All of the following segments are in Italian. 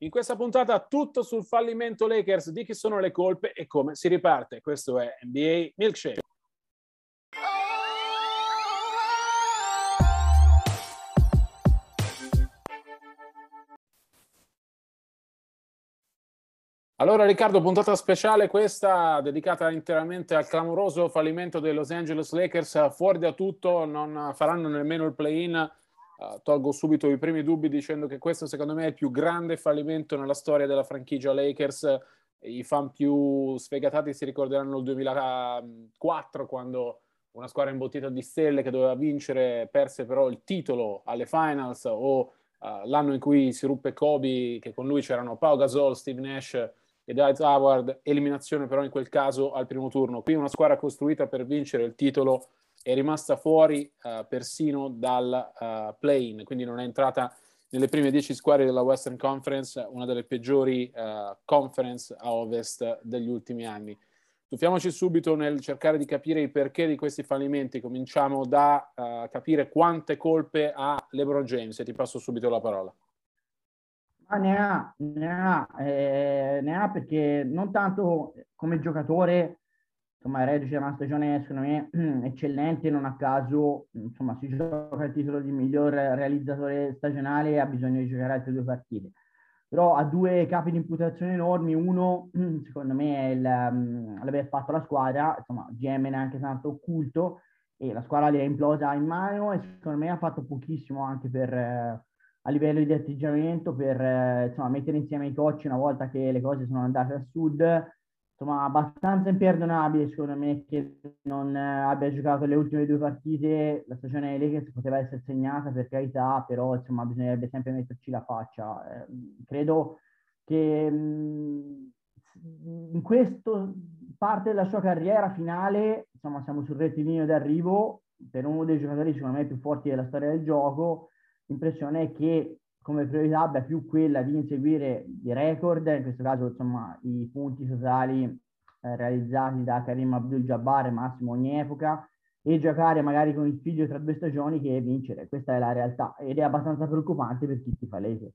In questa puntata tutto sul fallimento Lakers, di chi sono le colpe e come si riparte. Questo è NBA Milkshake. Allora Riccardo, puntata speciale questa dedicata interamente al clamoroso fallimento dei Los Angeles Lakers, fuori da tutto, non faranno nemmeno il play-in Uh, tolgo subito i primi dubbi dicendo che questo secondo me è il più grande fallimento nella storia della franchigia Lakers. I fan più sfegatati si ricorderanno il 2004 quando una squadra imbottita di stelle che doveva vincere perse però il titolo alle finals o uh, l'anno in cui si ruppe Kobe che con lui c'erano Pau Gasol, Steve Nash e Dwight Howard, eliminazione però in quel caso al primo turno. Qui una squadra costruita per vincere il titolo è rimasta fuori uh, persino dal uh, play-in, quindi non è entrata nelle prime dieci squadre della Western Conference, una delle peggiori uh, conference a ovest degli ultimi anni. Tuffiamoci subito nel cercare di capire i perché di questi fallimenti. Cominciamo da capire quante colpe ha LeBron James e ti passo subito la parola. Ma ne ha, ne ha, eh, ne ha perché non tanto come giocatore insomma, reduce da una stagione secondo me eccellente, non a caso insomma, si gioca il titolo di miglior realizzatore stagionale e ha bisogno di giocare altre due partite. Però ha due capi di imputazione enormi, uno secondo me è il, um, l'aver fatto la squadra, insomma GM neanche tanto occulto e la squadra le è implosa in mano e secondo me ha fatto pochissimo anche per... Eh, a livello di atteggiamento per eh, insomma, mettere insieme i coach una volta che le cose sono andate a sud insomma, abbastanza imperdonabile secondo me che non eh, abbia giocato le ultime due partite. La stagione dei Lakers poteva essere segnata per carità, però insomma bisognerebbe sempre metterci la faccia. Eh, credo che mh, mm, in questa parte della sua carriera finale, insomma, siamo sul rettilineo d'arrivo per uno dei giocatori secondo me più forti della storia del gioco. L'impressione è che come priorità abbia più quella di inseguire i record, in questo caso insomma i punti totali eh, realizzati da Karim Abdul-Jabbar Massimo ogni epoca e giocare magari con il figlio tra due stagioni che vincere. Questa è la realtà ed è abbastanza preoccupante per chi ti fa Lakers.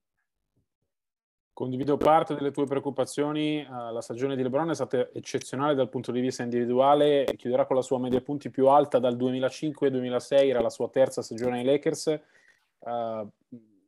Condivido parte delle tue preoccupazioni. Uh, la stagione di LeBron è stata eccezionale dal punto di vista individuale chiuderà con la sua media punti più alta dal 2005-2006, era la sua terza stagione ai Lakers. Uh,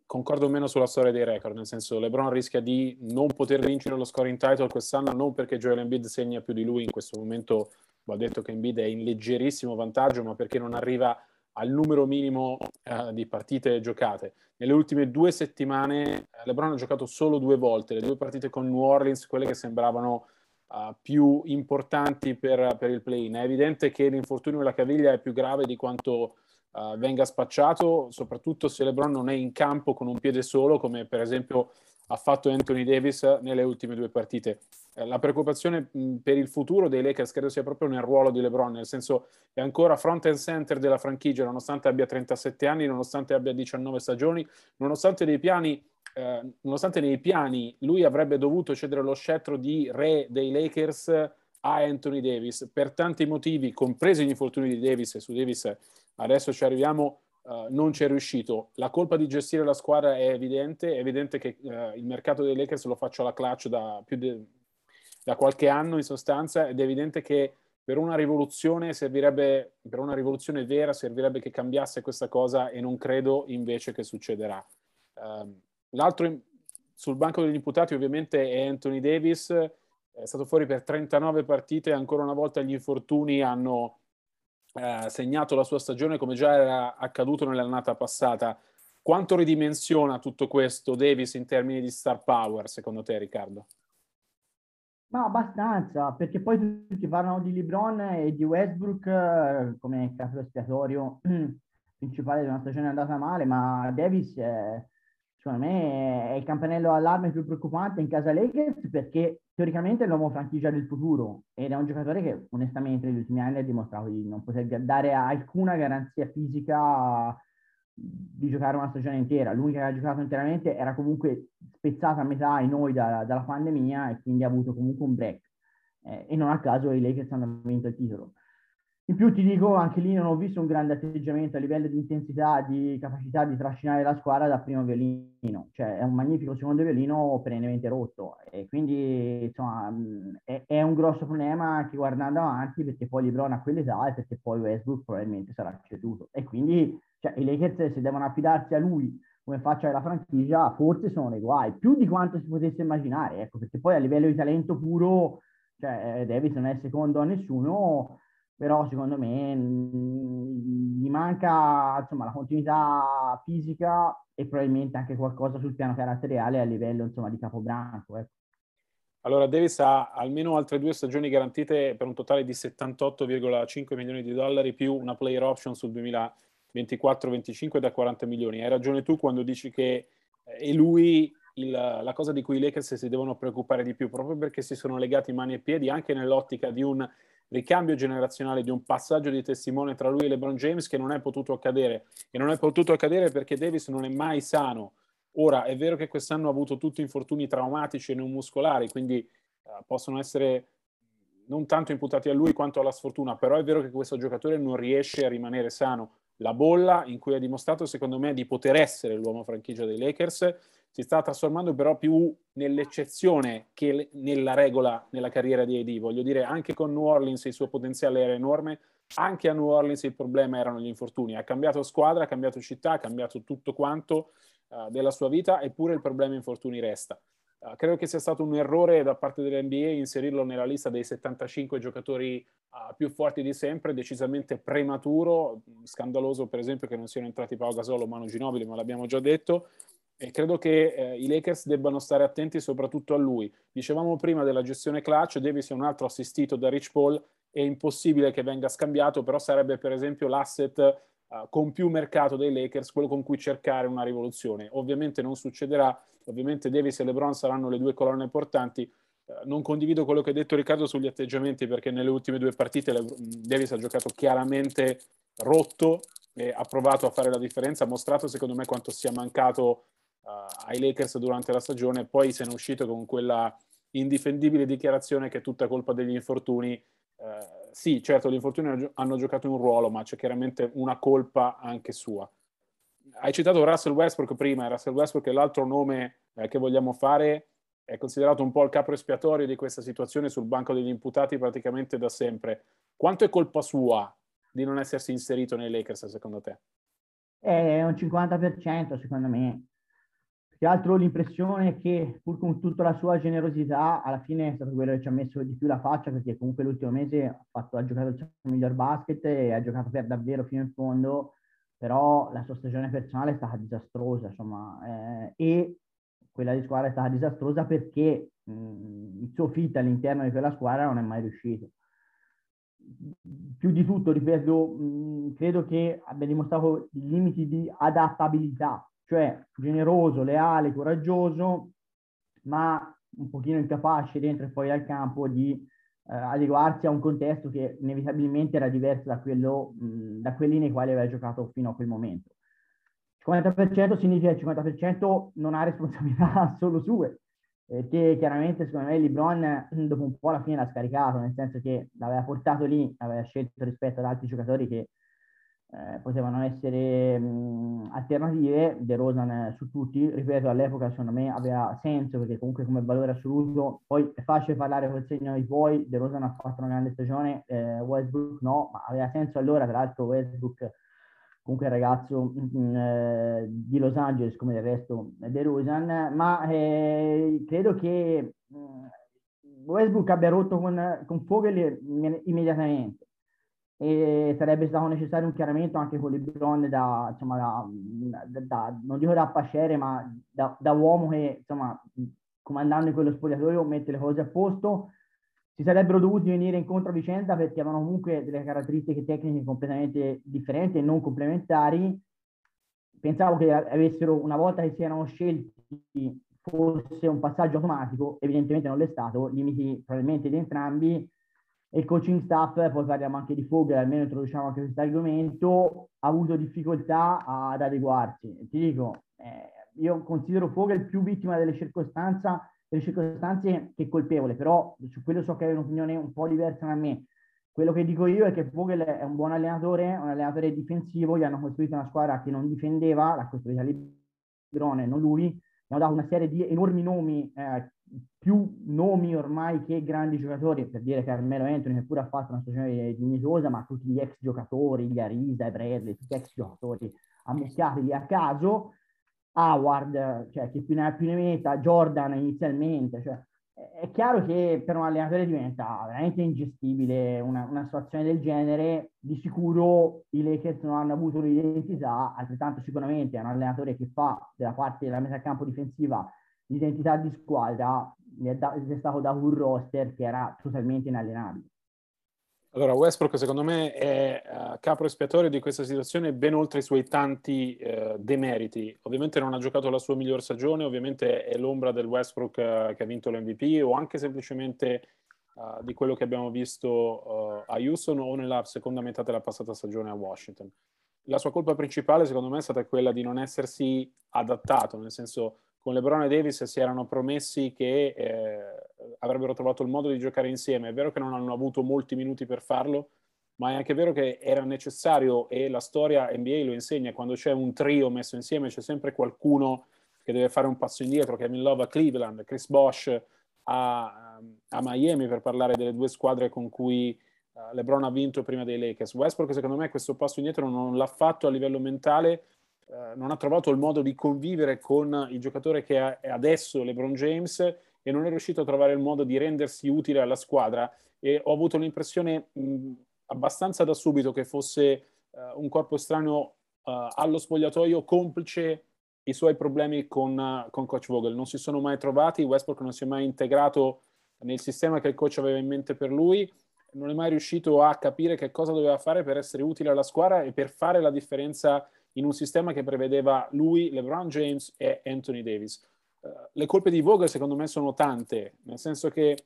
concordo meno sulla storia dei record, nel senso LeBron rischia di non poter vincere lo scoring title quest'anno non perché Joel Embiid segna più di lui, in questo momento va detto che Embiid è in leggerissimo vantaggio, ma perché non arriva al numero minimo uh, di partite giocate. Nelle ultime due settimane eh, LeBron ha giocato solo due volte, le due partite con New Orleans, quelle che sembravano uh, più importanti per, per il play-in. È evidente che l'infortunio della caviglia è più grave di quanto uh, venga spacciato, soprattutto se LeBron non è in campo con un piede solo, come per esempio ha fatto Anthony Davis nelle ultime due partite. Eh, la preoccupazione mh, per il futuro dei Lakers credo sia proprio nel ruolo di LeBron, nel senso è ancora front and center della franchigia, nonostante abbia 37 anni, nonostante abbia 19 stagioni, nonostante dei piani eh, nonostante nei piani lui avrebbe dovuto cedere lo scettro di re dei Lakers a Anthony Davis per tanti motivi, compresi gli infortuni di Davis e su Davis adesso ci arriviamo, uh, non ci è riuscito. La colpa di gestire la squadra è evidente, è evidente che uh, il mercato dei Lakers lo faccio alla clutch da, de, da qualche anno in sostanza ed è evidente che per una rivoluzione servirebbe, per una rivoluzione vera servirebbe che cambiasse questa cosa e non credo invece che succederà. Uh, l'altro in, sul banco degli imputati ovviamente è Anthony Davis, è stato fuori per 39 partite ancora una volta gli infortuni hanno eh, segnato la sua stagione come già era accaduto nell'annata passata. Quanto ridimensiona tutto questo Davis in termini di star power, secondo te, Riccardo? Ma abbastanza, perché poi tutti parlano di LeBron e di Westbrook eh, come caso espiatorio principale di una stagione andata male, ma Davis è, secondo me è il campanello allarme più preoccupante in casa Lakers perché teoricamente è l'uomo franchigia del futuro ed è un giocatore che onestamente negli ultimi anni ha dimostrato di non poter dare alcuna garanzia fisica di giocare una stagione intera. L'unica che ha giocato interamente era comunque spezzata a metà in noi da, dalla pandemia e quindi ha avuto comunque un break. Eh, e non a caso i Lakers hanno vinto il titolo. In più ti dico, anche lì non ho visto un grande atteggiamento a livello di intensità, di capacità di trascinare la squadra da primo violino, cioè è un magnifico secondo violino perennemente rotto. E quindi insomma è, è un grosso problema anche guardando avanti perché poi Lebron a quell'età e perché poi Westbrook probabilmente sarà ceduto. E quindi cioè, i Lakers se devono affidarsi a lui come faccia della franchigia forse sono nei guai, più di quanto si potesse immaginare, ecco perché poi a livello di talento puro, cioè Davis non è secondo a nessuno però secondo me mh, gli manca insomma, la continuità fisica e probabilmente anche qualcosa sul piano caratteriale a livello insomma, di capobranco. Ecco. Allora Davis ha almeno altre due stagioni garantite per un totale di 78,5 milioni di dollari più una player option sul 2024-25 da 40 milioni. Hai ragione tu quando dici che è lui il, la cosa di cui i Lakers si devono preoccupare di più, proprio perché si sono legati mani e piedi anche nell'ottica di un ricambio generazionale, di un passaggio di testimone tra lui e LeBron James che non è potuto accadere. E non è potuto accadere perché Davis non è mai sano. Ora, è vero che quest'anno ha avuto tutti infortuni traumatici e non muscolari, quindi uh, possono essere non tanto imputati a lui quanto alla sfortuna, però è vero che questo giocatore non riesce a rimanere sano. La bolla in cui ha dimostrato, secondo me, di poter essere l'uomo franchigia dei Lakers si sta trasformando però più nell'eccezione che nella regola nella carriera di AD. Voglio dire, anche con New Orleans il suo potenziale era enorme, anche a New Orleans il problema erano gli infortuni. Ha cambiato squadra, ha cambiato città, ha cambiato tutto quanto uh, della sua vita, eppure il problema infortuni resta. Uh, credo che sia stato un errore da parte dell'NBA inserirlo nella lista dei 75 giocatori uh, più forti di sempre, decisamente prematuro, scandaloso per esempio che non siano entrati Paolo Gasol o Manu Ginobili, ma l'abbiamo già detto, e credo che eh, i Lakers debbano stare attenti soprattutto a lui. Dicevamo prima della gestione clutch, Davis è un altro assistito da Rich Paul, è impossibile che venga scambiato, però sarebbe per esempio l'asset uh, con più mercato dei Lakers, quello con cui cercare una rivoluzione. Ovviamente non succederà, ovviamente Davis e LeBron saranno le due colonne portanti. Uh, non condivido quello che ha detto Riccardo sugli atteggiamenti perché nelle ultime due partite Davis ha giocato chiaramente rotto e ha provato a fare la differenza, ha mostrato secondo me quanto sia mancato ai Lakers durante la stagione, poi se ne è uscito con quella indifendibile dichiarazione che è tutta colpa degli infortuni. Uh, sì, certo, gli infortuni hanno giocato un ruolo, ma c'è chiaramente una colpa anche sua. Hai citato Russell Westbrook prima, Russell Westbrook è l'altro nome eh, che vogliamo fare, è considerato un po' il capo espiatorio di questa situazione sul banco degli imputati praticamente da sempre. Quanto è colpa sua di non essersi inserito nei Lakers, secondo te? È un 50% secondo me. Che altro l'impressione che pur con tutta la sua generosità, alla fine è stato quello che ci ha messo di più la faccia, perché comunque l'ultimo mese ha, fatto, ha giocato il suo miglior basket e ha giocato per davvero fino in fondo, però la sua stagione personale è stata disastrosa, insomma, eh, e quella di squadra è stata disastrosa perché mh, il suo fit all'interno di quella squadra non è mai riuscito. Più di tutto, ripeto, mh, credo che abbia dimostrato i limiti di adattabilità cioè generoso, leale, coraggioso, ma un pochino incapace dentro e fuori dal campo di eh, adeguarsi a un contesto che inevitabilmente era diverso da, quello, mh, da quelli nei quali aveva giocato fino a quel momento. Il 50% significa che il 50% non ha responsabilità solo sue, perché chiaramente secondo me LeBron dopo un po' alla fine l'ha scaricato, nel senso che l'aveva portato lì, aveva scelto rispetto ad altri giocatori che eh, potevano essere mh, alternative, De Rosan su tutti, ripeto all'epoca secondo me aveva senso perché comunque come valore assoluto, poi è facile parlare col segno di poi, De Rosan ha fatto una grande stagione, eh, Westbrook no, ma aveva senso allora, tra l'altro Westbrook comunque ragazzo mh, eh, di Los Angeles come del resto De Rosan, ma eh, credo che mh, Westbrook abbia rotto con, con Fogel immediatamente e sarebbe stato necessario un chiarimento anche con LeBron da, insomma, da, da, non dico da pasciere, ma da, da, uomo che, insomma, comandando in quello spogliatoio mette le cose a posto. Si sarebbero dovuti venire incontro a vicenda perché avevano comunque delle caratteristiche tecniche completamente differenti e non complementari. Pensavo che avessero, una volta che si erano scelti, fosse un passaggio automatico, evidentemente non l'è stato, limiti probabilmente di entrambi, e il coaching staff, poi parliamo anche di Fogel, almeno introduciamo anche questo argomento, ha avuto difficoltà ad adeguarsi. Ti dico, eh, io considero Fogel più vittima delle circostanze, delle circostanze che colpevole, però su quello so che hai un'opinione un po' diversa da me. Quello che dico io è che Vogel è un buon allenatore, un allenatore difensivo, gli hanno costruito una squadra che non difendeva, l'ha costruita Librone, non lui, gli hanno dato una serie di enormi nomi eh, più nomi ormai che grandi giocatori, per dire Carmelo Anthony che pure ha fatto una stagione dignitosa, ma tutti gli ex giocatori, gli Arisa e Bradley, tutti ex giocatori ammucchiati a caso, Howard, cioè che più ne ha più ne metta, Jordan inizialmente, cioè, è chiaro che per un allenatore diventa veramente ingestibile una, una, situazione del genere. Di sicuro i Lakers non hanno avuto l'identità, altrettanto sicuramente è un allenatore che fa della parte della metà campo difensiva l'identità di squadra gli è, da, gli è stato dato un roster che era totalmente inallenabile. Allora, Westbrook secondo me è uh, capo espiatorio di questa situazione ben oltre i suoi tanti uh, demeriti. Ovviamente non ha giocato la sua miglior stagione, ovviamente è l'ombra del Westbrook uh, che ha vinto l'MVP o anche semplicemente di quello che abbiamo visto a Houston o nella seconda metà della passata stagione a Washington. La sua colpa principale secondo me è stata quella di non essersi adattato, nel senso con LeBron e Davis si erano promessi che eh, avrebbero trovato il modo di giocare insieme. È vero che non hanno avuto molti minuti per farlo, ma è anche vero che era necessario e la storia NBA lo insegna, quando c'è un trio messo insieme c'è sempre qualcuno che deve fare un passo indietro, Kevin Love a Cleveland, Chris Bosch a, a Miami per parlare delle due squadre con cui uh, LeBron ha vinto prima dei Lakers. Westbrook secondo me questo passo indietro non l'ha fatto a livello mentale eh, non ha trovato il modo di convivere con il giocatore che è adesso LeBron James e non è riuscito a trovare il modo di rendersi utile alla squadra e ho avuto l'impressione mh, abbastanza da subito che fosse uh, un corpo estraneo uh, allo spogliatoio complice i suoi problemi con, uh, con, coach Vogel. Non si sono mai trovati, Westbrook non si è mai integrato nel sistema che il coach aveva in mente per lui, non è mai riuscito a capire che cosa doveva fare per essere utile alla squadra e per fare la differenza in un sistema che prevedeva lui, LeBron James e Anthony Davis. Uh, le colpe di Vogel secondo me sono tante, nel senso che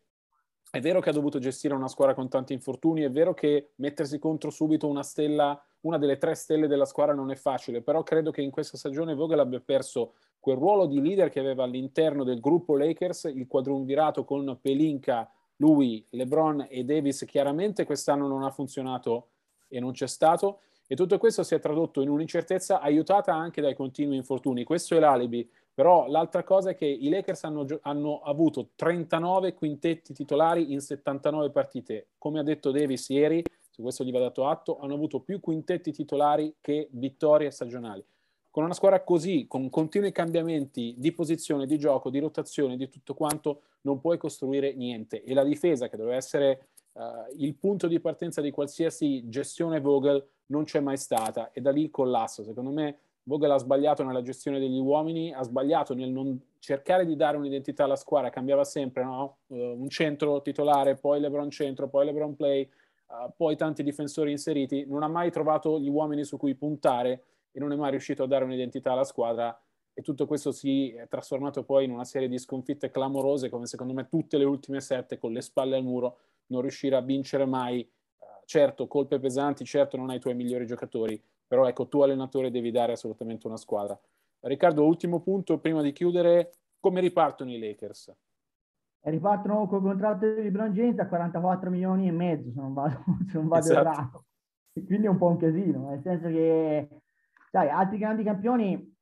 è vero che ha dovuto gestire una squadra con tanti infortuni, è vero che mettersi contro subito una stella, una delle tre stelle della squadra non è facile, però credo che in questa stagione Vogel abbia perso quel ruolo di leader che aveva all'interno del gruppo Lakers, il quadrumvirato con Pelinka, lui, LeBron e Davis chiaramente quest'anno non ha funzionato e non c'è stato e tutto questo si è tradotto in un'incertezza aiutata anche dai continui infortuni. Questo è l'alibi. Però l'altra cosa è che i Lakers hanno, hanno avuto 39 quintetti titolari in 79 partite. Come ha detto Davis ieri, su questo gli va dato atto, hanno avuto più quintetti titolari che vittorie stagionali. Con una squadra così, con continui cambiamenti di posizione, di gioco, di rotazione, di tutto quanto, non puoi costruire niente. E la difesa, che doveva essere uh, il punto di partenza di qualsiasi gestione Vogel, non c'è mai stata e da lì il collasso. Secondo me Vogel ha sbagliato nella gestione degli uomini, ha sbagliato nel non cercare di dare un'identità alla squadra, cambiava sempre, no? uh, un centro titolare, poi LeBron centro, poi LeBron play, uh, poi tanti difensori inseriti, non ha mai trovato gli uomini su cui puntare e non è mai riuscito a dare un'identità alla squadra e tutto questo si è trasformato poi in una serie di sconfitte clamorose come secondo me tutte le ultime sette con le spalle al muro non riuscire a vincere mai certo colpe pesanti, certo non hai i tuoi migliori giocatori, però ecco, tu allenatore devi dare assolutamente una squadra. Riccardo, ultimo punto, prima di chiudere, come ripartono i Lakers? ripartono col contratto di LeBron James a 44 milioni e mezzo, se non vado, se non vado esatto. errato. Quindi è un po' un casino, nel senso che, sai, altri grandi campioni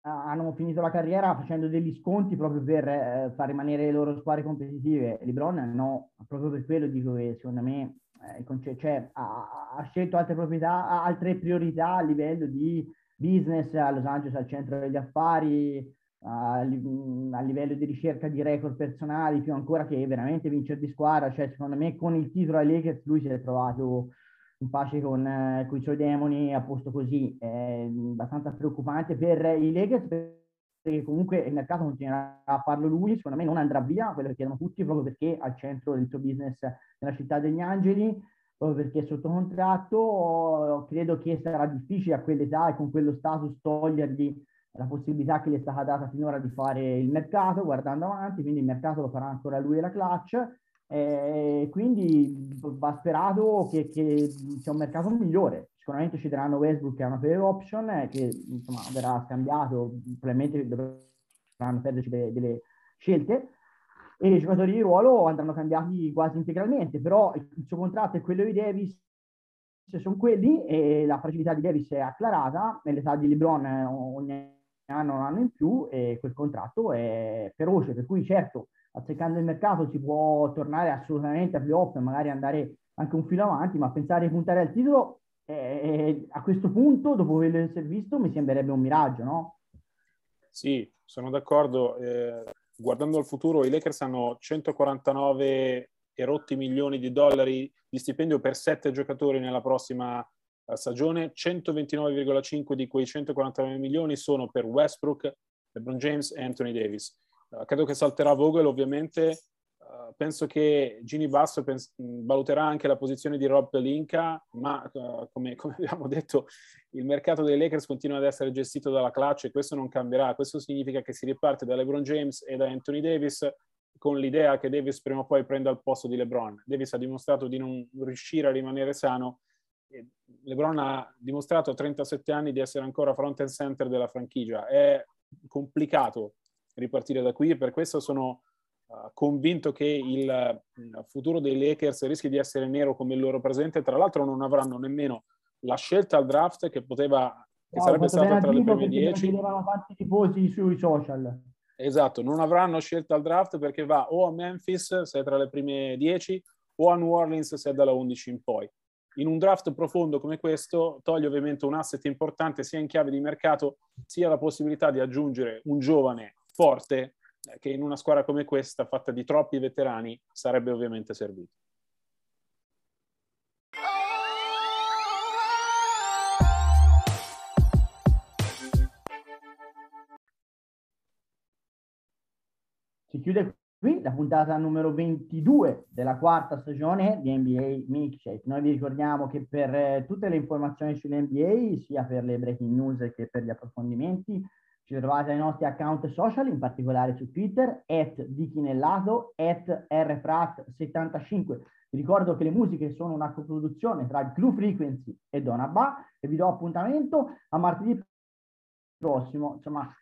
hanno finito la carriera facendo degli sconti proprio per eh, far rimanere le loro squadre competitive. LeBron no, proprio per quello dico che secondo me eh, cioè, ha, ha, scelto altre proprietà, altre priorità a livello di business a Los Angeles al centro degli affari, a, a, livello di ricerca di record personali, più ancora che veramente vincere di squadra. Cioè, secondo me, con il titolo ai Lakers lui si è trovato in pace con, eh, con i suoi demoni, a posto così. È abbastanza preoccupante per i Lakers perché comunque il mercato continuerà a farlo lui, secondo me non andrà via, quello che chiedono tutti, proprio perché al centro del suo business nella città degli angeli, proprio perché è sotto contratto, credo che sarà difficile a quell'età e con quello status togliergli la possibilità che gli è stata data finora di fare il mercato guardando avanti, quindi il mercato lo farà ancora lui e la clutch, e quindi va sperato che, che sia un mercato migliore. Sicuramente ci daranno Westbrook che è una player option che insomma verrà scambiato, probabilmente dovranno perderci delle, delle scelte e i giocatori di ruolo andranno cambiati quasi integralmente, però il suo contratto è quello di Davis sono quelli e la fragilità di Davis è acclarata, nell'età di LeBron ogni anno un anno in più e quel contratto è feroce, per cui certo azzeccando il mercato si può tornare assolutamente a playoff e magari andare anche un filo avanti, ma pensare di puntare al titolo eh, a questo punto, dopo averlo essere visto, mi sembrerebbe un miraggio, no? Sì, sono d'accordo. Eh, guardando al futuro, i Lakers hanno 149 erotti milioni di dollari di stipendio per sette giocatori nella prossima eh, stagione, 129,5 di quei 149 milioni sono per Westbrook, LeBron James e Anthony Davis. Uh, credo che salterà Vogel ovviamente. Uh, penso che Gini Basso pens- valuterà anche la posizione di Rob Pelinka, ma uh, come, come, abbiamo detto il mercato dei Lakers continua ad essere gestito dalla clutch e questo non cambierà. Questo significa che si riparte da LeBron James e da Anthony Davis con l'idea che Davis prima o poi prenda il posto di LeBron. Davis ha dimostrato di non riuscire a rimanere sano. LeBron ha dimostrato a 37 anni di essere ancora front and center della franchigia. È complicato ripartire da qui e per questo sono uh, convinto che il uh, futuro dei Lakers rischi di essere nero come il loro presente. Tra l'altro non avranno nemmeno la scelta al draft che poteva che no, sarebbe stata tra le prime 10. Vedevano tanti tifosi sui social. Esatto, non avranno scelta al draft perché va o a Memphis se è tra le prime 10 o a New Orleans se è dalla 11 in poi. In un draft profondo come questo toglie ovviamente un asset importante sia in chiave di mercato sia la possibilità di aggiungere un giovane forte eh, che in una squadra come questa, fatta di troppi veterani, sarebbe ovviamente servito. Si chiude qui la puntata numero 22 della quarta stagione di NBA Milkshake. Noi vi ricordiamo che per eh, tutte le informazioni sull'NBA, sia per le breaking news che per gli approfondimenti, ci trovate ai nostri account social, in particolare su Twitter, at Dichinellato, at rfrat75. Vi ricordo che le musiche sono una coproduzione tra il Clue Frequency e Donabà e vi do appuntamento a martedì prossimo. Insomma,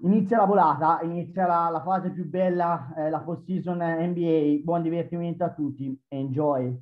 inizia la volata, inizia la, la fase più bella, eh, la post season NBA. Buon divertimento a tutti. Enjoy!